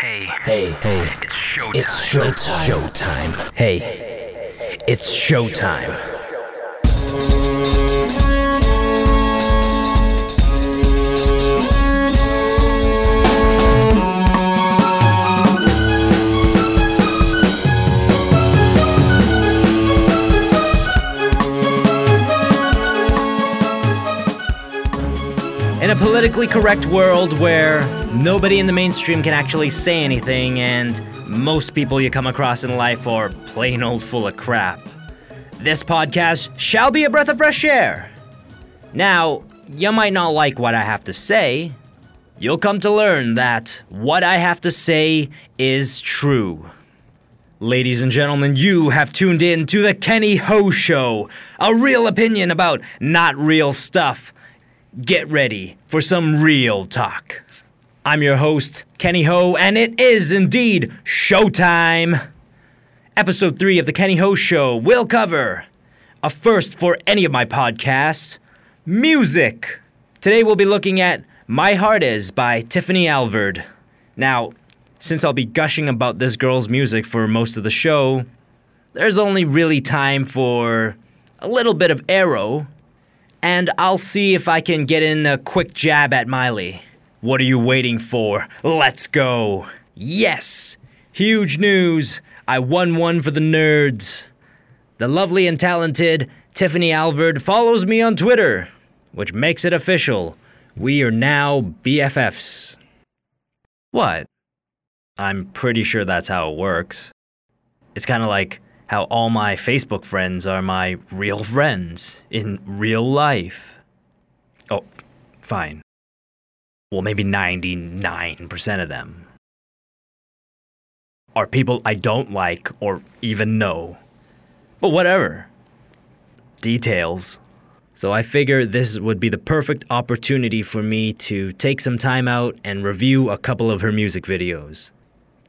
Hey, Hey, hey, it's showtime. it's showtime. Showtime. Hey, it's showtime. In a politically correct world where nobody in the mainstream can actually say anything and most people you come across in life are plain old full of crap, this podcast shall be a breath of fresh air. Now, you might not like what I have to say. You'll come to learn that what I have to say is true. Ladies and gentlemen, you have tuned in to the Kenny Ho Show, a real opinion about not real stuff. Get ready for some real talk. I'm your host, Kenny Ho, and it is indeed showtime. Episode 3 of The Kenny Ho Show will cover a first for any of my podcasts music. Today we'll be looking at My Heart Is by Tiffany Alvord. Now, since I'll be gushing about this girl's music for most of the show, there's only really time for a little bit of arrow and I'll see if I can get in a quick jab at Miley. What are you waiting for? Let's go. Yes! Huge news! I won one for the nerds. The lovely and talented Tiffany Alvord follows me on Twitter, which makes it official. We are now BFFs. What? I'm pretty sure that's how it works. It's kind of like how all my Facebook friends are my real friends in real life. Oh, fine. Well, maybe 99% of them are people I don't like or even know. But whatever. Details. So I figure this would be the perfect opportunity for me to take some time out and review a couple of her music videos.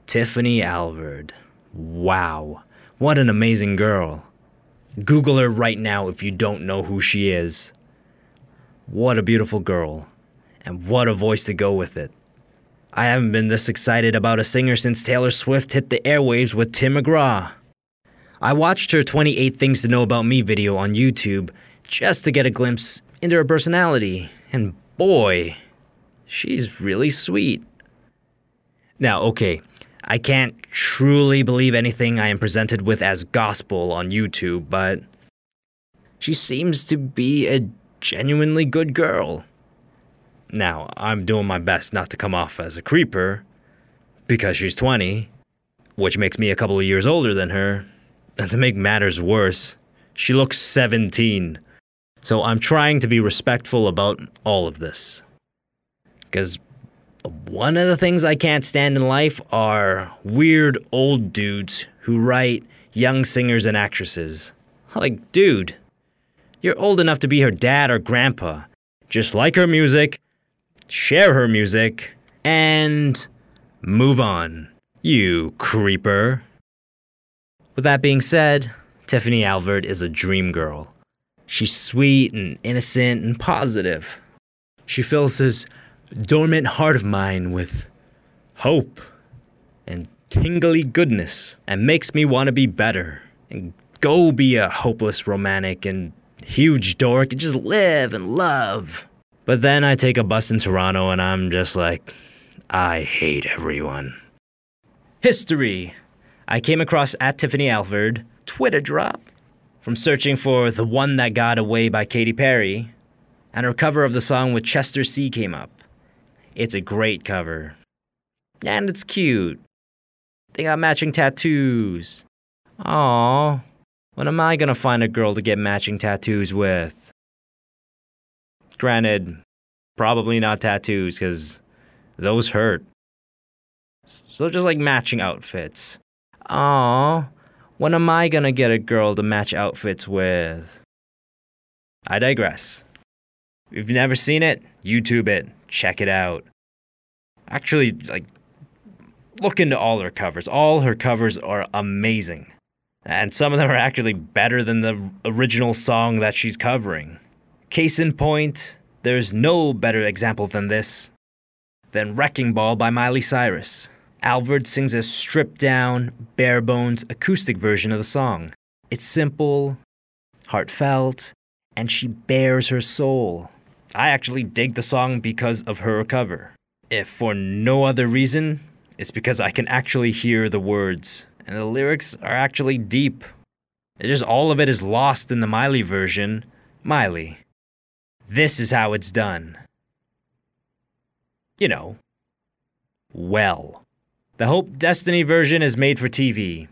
Tiffany Alvord. Wow. What an amazing girl. Google her right now if you don't know who she is. What a beautiful girl. And what a voice to go with it. I haven't been this excited about a singer since Taylor Swift hit the airwaves with Tim McGraw. I watched her 28 Things to Know About Me video on YouTube just to get a glimpse into her personality, and boy, she's really sweet. Now, okay, I can't truly believe anything I am presented with as gospel on YouTube, but she seems to be a genuinely good girl. Now, I'm doing my best not to come off as a creeper because she's 20, which makes me a couple of years older than her. And to make matters worse, she looks 17. So I'm trying to be respectful about all of this. Because one of the things I can't stand in life are weird old dudes who write young singers and actresses. Like, dude, you're old enough to be her dad or grandpa. Just like her music, share her music, and move on. You creeper. With that being said, Tiffany Alvord is a dream girl. She's sweet and innocent and positive. She fills this dormant heart of mine with hope and tingly goodness and makes me want to be better and go be a hopeless romantic and huge dork and just live and love. But then I take a bus in Toronto and I'm just like, I hate everyone. History. I came across at Tiffany Alvord Twitter drop from searching for The One That Got Away by Katy Perry, and her cover of the song with Chester See came up. It's a great cover. And it's cute. They got matching tattoos. Aww. When am I gonna find a girl to get matching tattoos with? Granted, probably not tattoos, because those hurt. So just like matching outfits. Aww. When am I gonna get a girl to match outfits with? I digress. If you've never seen it, YouTube it. Check it out. Actually, like, look into all her covers. All her covers are amazing. And some of them are actually better than the original song that she's covering. Case in point, there's no better example than this than Wrecking Ball by Miley Cyrus. Alvord sings a stripped down, bare bones acoustic version of the song. It's simple, heartfelt, and she bears her soul. I actually dig the song because of her cover. If for no other reason, it's because I can actually hear the words, and the lyrics are actually deep. Just all of it is lost in the Miley version. Miley, this is how it's done. You know, well. The Hope Destiny version is made for TV,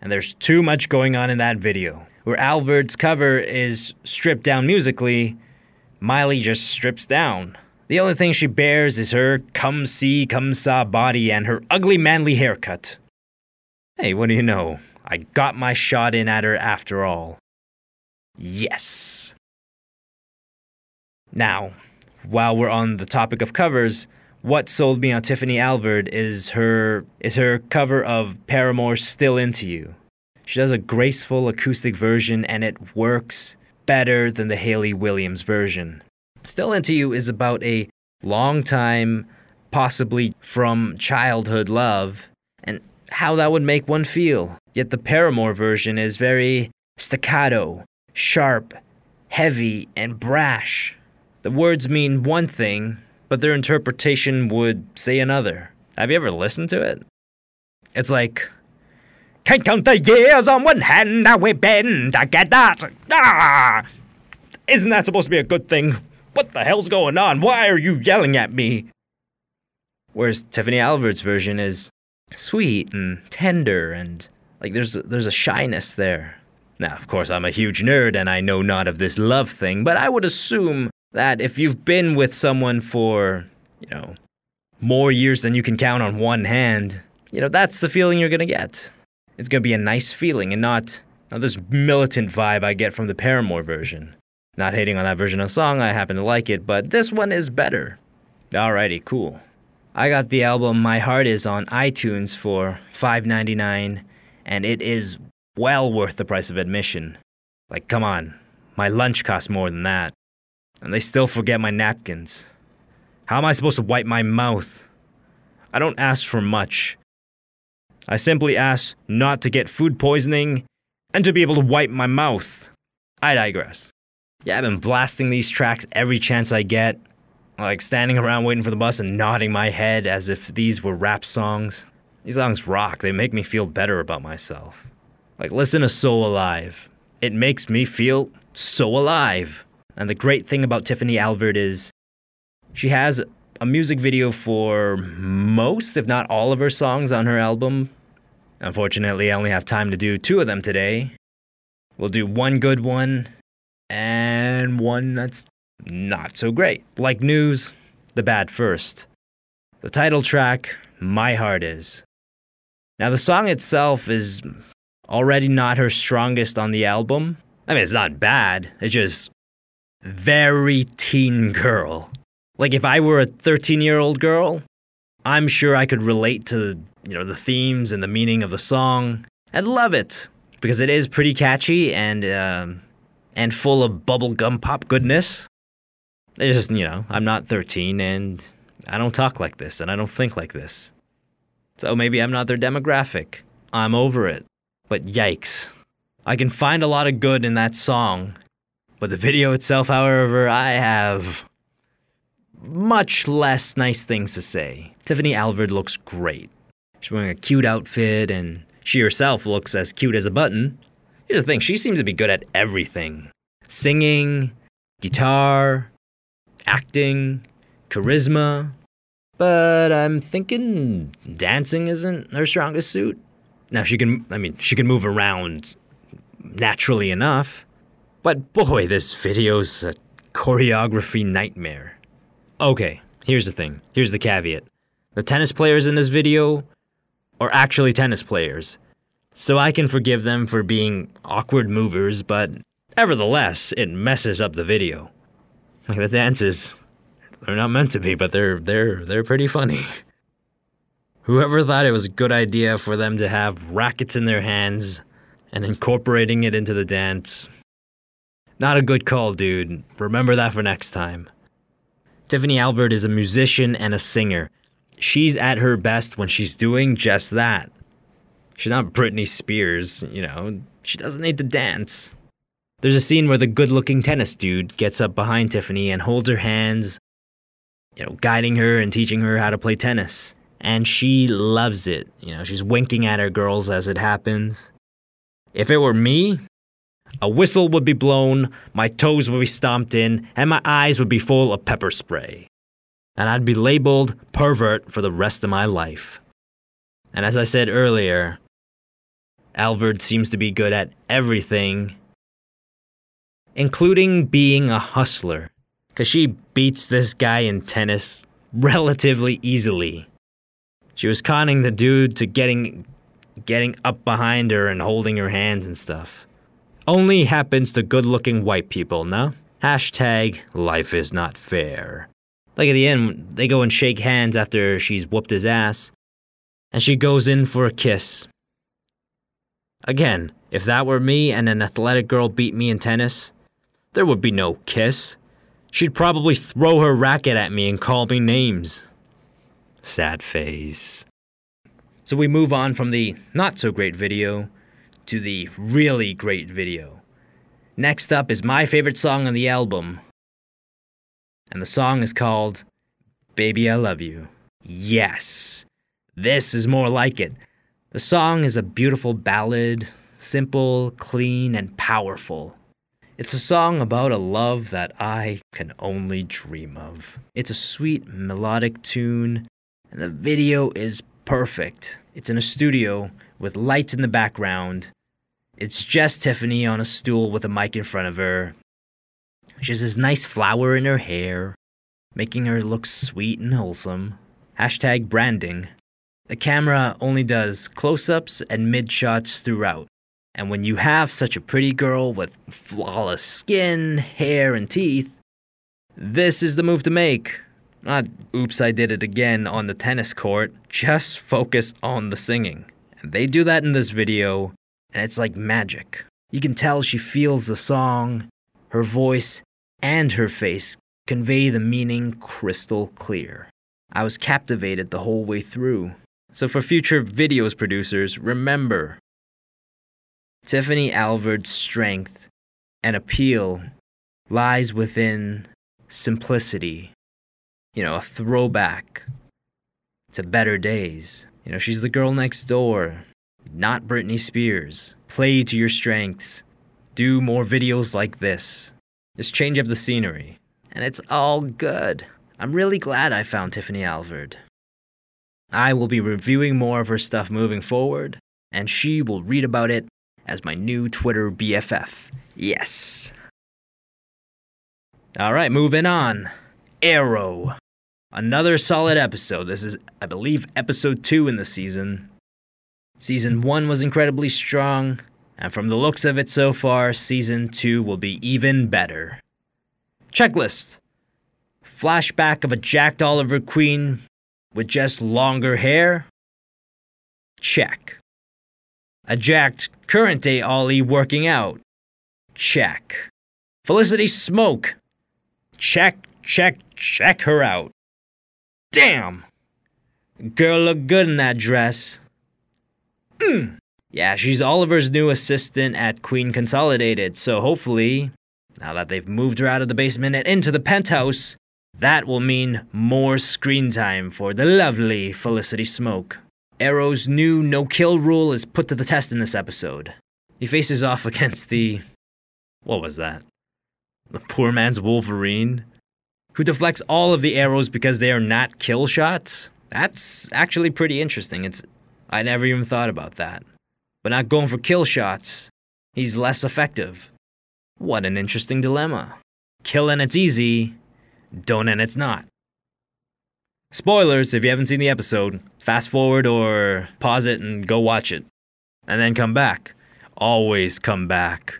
and there's too much going on in that video. Where Alvord's cover is stripped down musically, Miley just strips down. The only thing she bears is her come see, come saw body and her ugly manly haircut. Hey, what do you know? I got my shot in at her after all. Yes. Now, while we're on the topic of covers, what sold me on Tiffany Alvord is her is her cover of Paramore's Still Into You. She does a graceful acoustic version and it works better than the Hayley Williams version. Still Into You is about a long time, possibly from childhood love, and how that would make one feel. Yet the Paramore version is very staccato, sharp, heavy, and brash. The words mean one thing, but their interpretation would say another. Have you ever listened to it? It's like, can't count the years on one hand, now we bend together. Ah! Isn't that supposed to be a good thing? What the hell's going on? Why are you yelling at me? Whereas Tiffany Alvord's version is sweet and tender and like there's there's a shyness there. Now, of course, I'm a huge nerd and I know not of this love thing, but I would assume that if you've been with someone for, you know, more years than you can count on one hand, you know, that's the feeling you're going to get. It's going to be a nice feeling and not, not this militant vibe I get from the Paramore version. Not hating on that version of the song, I happen to like it, but this one is better. Alrighty, cool. I got the album My Heart Is on iTunes for $5.99, and it is well worth the price of admission. Like, come on, my lunch costs more than that. And they still forget my napkins. How am I supposed to wipe my mouth? I don't ask for much. I simply ask not to get food poisoning and to be able to wipe my mouth. I digress. Yeah, I've been blasting these tracks every chance I get, like standing around waiting for the bus and nodding my head as if these were rap songs. These songs rock, they make me feel better about myself. Like, listen to So Alive. It makes me feel so alive. And the great thing about Tiffany Alvord is she has a music video for most, if not all, of her songs on her album. Unfortunately, I only have time to do two of them today. We'll do one good one and one that's not so great. Like news, the bad first. The title track, My Heart Is. Now, the song itself is already not her strongest on the album. I mean, it's not bad, it's just very teen girl. Like if I were a 13 year old girl, I'm sure I could relate to you know the themes and the meaning of the song and love it because it is pretty catchy and um, and full of bubblegum pop goodness. It's just you know I'm not 13 and I don't talk like this and I don't think like this, so maybe I'm not their demographic. I'm over it. But yikes. I can find a lot of good in that song, but the video itself, however, I have much less nice things to say. Tiffany Alvord looks great. She's wearing a cute outfit, and she herself looks as cute as a button. Here's the thing she seems to be good at everything singing, guitar, acting, charisma. But I'm thinking dancing isn't her strongest suit. Now she can, I mean, she can move around naturally enough. But boy, this video's a choreography nightmare. Okay, here's the thing. Here's the caveat. The tennis players in this video are actually tennis players. So I can forgive them for being awkward movers, but nevertheless, it messes up the video. Like the dances, they're not meant to be, but they're they're they're pretty funny. Whoever thought it was a good idea for them to have rackets in their hands and incorporating it into the dance. Not a good call, dude. Remember that for next time. Tiffany Alvord is a musician and a singer. she's at her best when she's doing just that. She's not Britney Spears, you know, she doesn't need to dance. There's a scene where the good looking tennis dude gets up behind Tiffany and holds her hands, you know, guiding her and teaching her how to play tennis. And she loves it. You know, she's winking at her girls as it happens. If it were me, a whistle would be blown, my toes would be stomped in, and my eyes would be full of pepper spray. And I'd be labeled pervert for the rest of my life. And as I said earlier, Alvord seems to be good at everything, including being a hustler, because she beats this guy in tennis relatively easily. She was conning the dude to getting getting up behind her and holding her hands and stuff. Only happens to good looking white people, no? Hashtag life is not fair. Like at the end, they go and shake hands after she's whooped his ass, and she goes in for a kiss. Again, if that were me and an athletic girl beat me in tennis, there would be no kiss. She'd probably throw her racket at me and call me names. Sad face. So we move on from the not so great video to the really great video. Next up is my favorite song on the album. And the song is called Baby I Love You. Yes, this is more like it. The song is a beautiful ballad, simple, clean, and powerful. It's a song about a love that I can only dream of. It's a sweet, melodic tune, and the video is perfect. It's in a studio with lights in the background. It's just Tiffany on a stool with a mic in front of her. She has this nice flower in her hair, making her look sweet and wholesome. Hashtag branding. The camera only does close ups and mid shots throughout. And when you have such a pretty girl with flawless skin, hair, and teeth, this is the move to make. Not, oops, I did it again on the tennis court. Just focus on the singing. They do that in this video, and it's like magic. You can tell she feels the song, her voice, and her face convey the meaning crystal clear. I was captivated the whole way through. So, for future videos producers, remember Tiffany Alvord's strength and appeal lies within simplicity. You know, a throwback to better days. You know, she's the girl next door, not Britney Spears. Play to your strengths. Do more videos like this. Just change up the scenery. And it's all good. I'm really glad I found Tiffany Alvord. I will be reviewing more of her stuff moving forward, and she will read about it as my new Twitter BFF. Yes. All right, moving on. Arrow. Another solid episode. This is, I believe, episode two in the season. Season one was incredibly strong, and from the looks of it so far, season two will be even better. Checklist Flashback of a jacked Oliver Queen with just longer hair? Check. A jacked current day Ollie working out? Check. Felicity Smoak? Check, check, check her out. Damn! Girl looked good in that dress. Mm. Yeah, she's Oliver's new assistant at Queen Consolidated, so hopefully, now that they've moved her out of the basement and into the penthouse, that will mean more screen time for the lovely Felicity Smoak. Arrow's new no kill rule is put to the test in this episode. He faces off against the. What was that? The poor man's Wolverine? Who deflects all of the arrows because they are not kill shots? That's actually pretty interesting. It's. I never even thought about that. But not going for kill shots, he's less effective. What an interesting dilemma. Kill and it's easy, don't and it's not. Spoilers if you haven't seen the episode, fast forward or pause it and go watch it. And then come back. Always come back.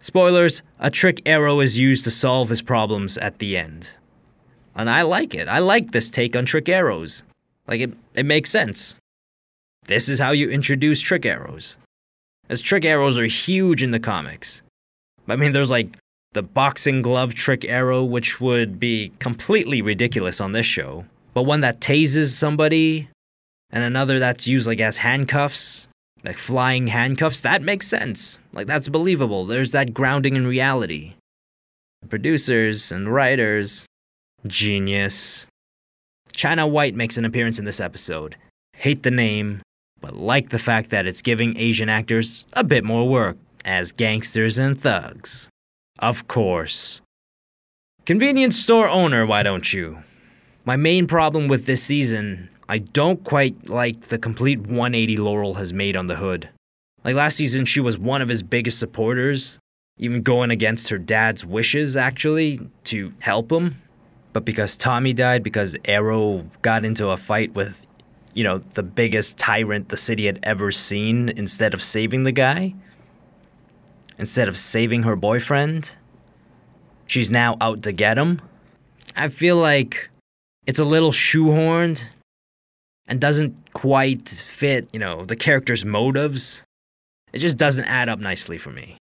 Spoilers a trick arrow is used to solve his problems at the end. And I like it. I like this take on trick arrows. Like, it, it makes sense. This is how you introduce trick arrows. As trick arrows are huge in the comics. I mean, there's like the boxing glove trick arrow, which would be completely ridiculous on this show. but one that tases somebody and another that's used like as handcuffs, like flying handcuffs, that makes sense. Like that's believable. There's that grounding in reality. The producers and writers, genius. China White makes an appearance in this episode. Hate the name, but like the fact that it's giving Asian actors a bit more work as gangsters and thugs. Of course. Convenience store owner, why don't you? My main problem with this season, I don't quite like the complete 180 Laurel has made on the hood. Like last season, she was one of his biggest supporters, even going against her dad's wishes, actually, to help him. But because Tommy died, because Arrow got into a fight with, you know, the biggest tyrant the city had ever seen, instead of saving the guy, instead of saving her boyfriend, she's now out to get him. I feel like it's a little shoehorned and doesn't quite fit, you know, the character's motives. It just doesn't add up nicely for me.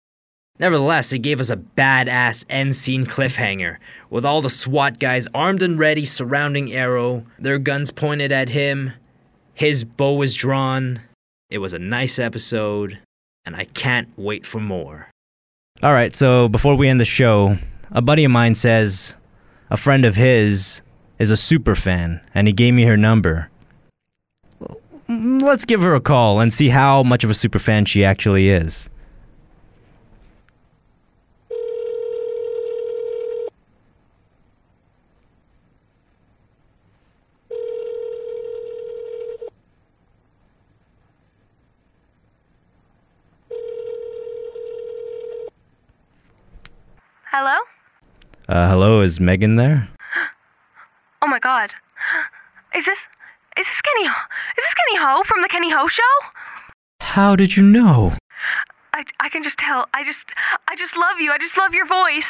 Nevertheless, it gave us a badass end scene cliffhanger with all the SWAT guys armed and ready surrounding Arrow, their guns pointed at him, his bow is drawn. It was a nice episode, and I can't wait for more. All right, so before we end the show, a buddy of mine says a friend of his is a super fan, and he gave me her number. Let's give her a call and see how much of a super fan she actually is. Hello? Uh, hello, is Megan there? Oh my god. Is this is this Kenny Ho- is this Kenny Ho from the Kenny Ho show? How did you know? I I can just tell. I just I just love you. I just love your voice.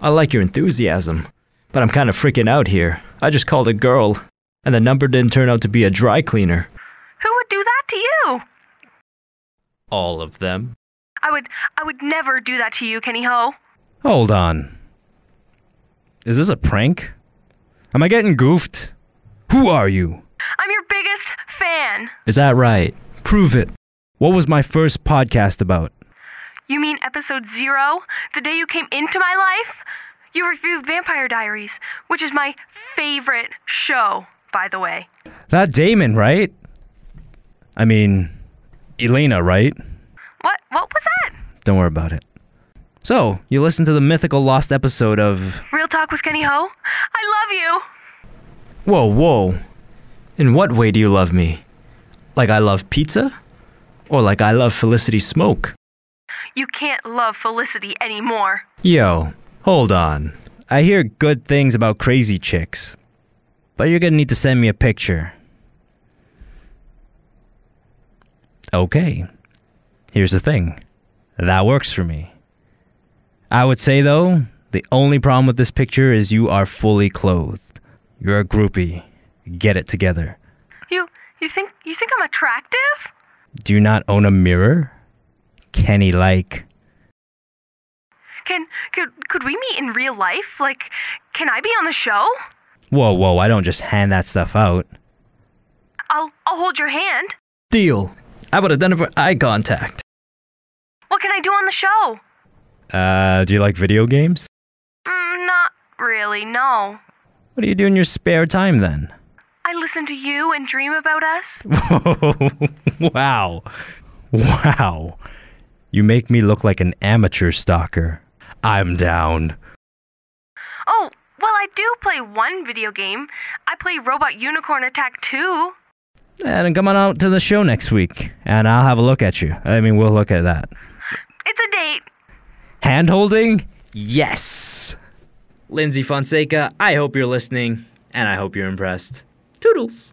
I like your enthusiasm, but I'm kind of freaking out here. I just called a girl, and the number didn't turn out to be a dry cleaner. Who would do that to you? All of them. I would I would never do that to you, Kenny Ho. Hold on. Is this a prank? Am I getting goofed? Who are you? I'm your biggest fan. Is that right? Prove it. What was my first podcast about? You mean episode 0? The day you came into my life? You reviewed Vampire Diaries, which is my favorite show, by the way. That Damon, right? I mean, Elena, right? What what was that? Don't worry about it. So, you listened to the mythical lost episode of. Real talk with Kenny Ho? I love you. Whoa, whoa. In what way do you love me? Like I love pizza? Or like I love Felicity Smoak? You can't love Felicity anymore. Yo, hold on. I hear good things about crazy chicks. But you're gonna need to send me a picture. Okay. Here's the thing that works for me. I would say, though, the only problem with this picture is you are fully clothed. You're a groupie. Get it together. You you think you think I'm attractive? Do you not own a mirror? Kenny like. Can could could we meet in real life? Like can I be on the show? Whoa, whoa, I don't just hand that stuff out. I'll I'll hold your hand. Deal. I would have done it for eye contact. What can I do on the show? Uh, do you like video games? Mm, not really. No. What do you do in your spare time then? I listen to you and dream about us. wow. Wow. You make me look like an amateur stalker. I'm down. Oh, well, I do play one video game. I play Robot Unicorn Attack 2. And come on out to the show next week, and I'll have a look at you. I mean, we'll look at that. It's a date. Hand holding? Yes. Lyndsy Fonseca, I hope you're listening, and I hope you're impressed. Toodles.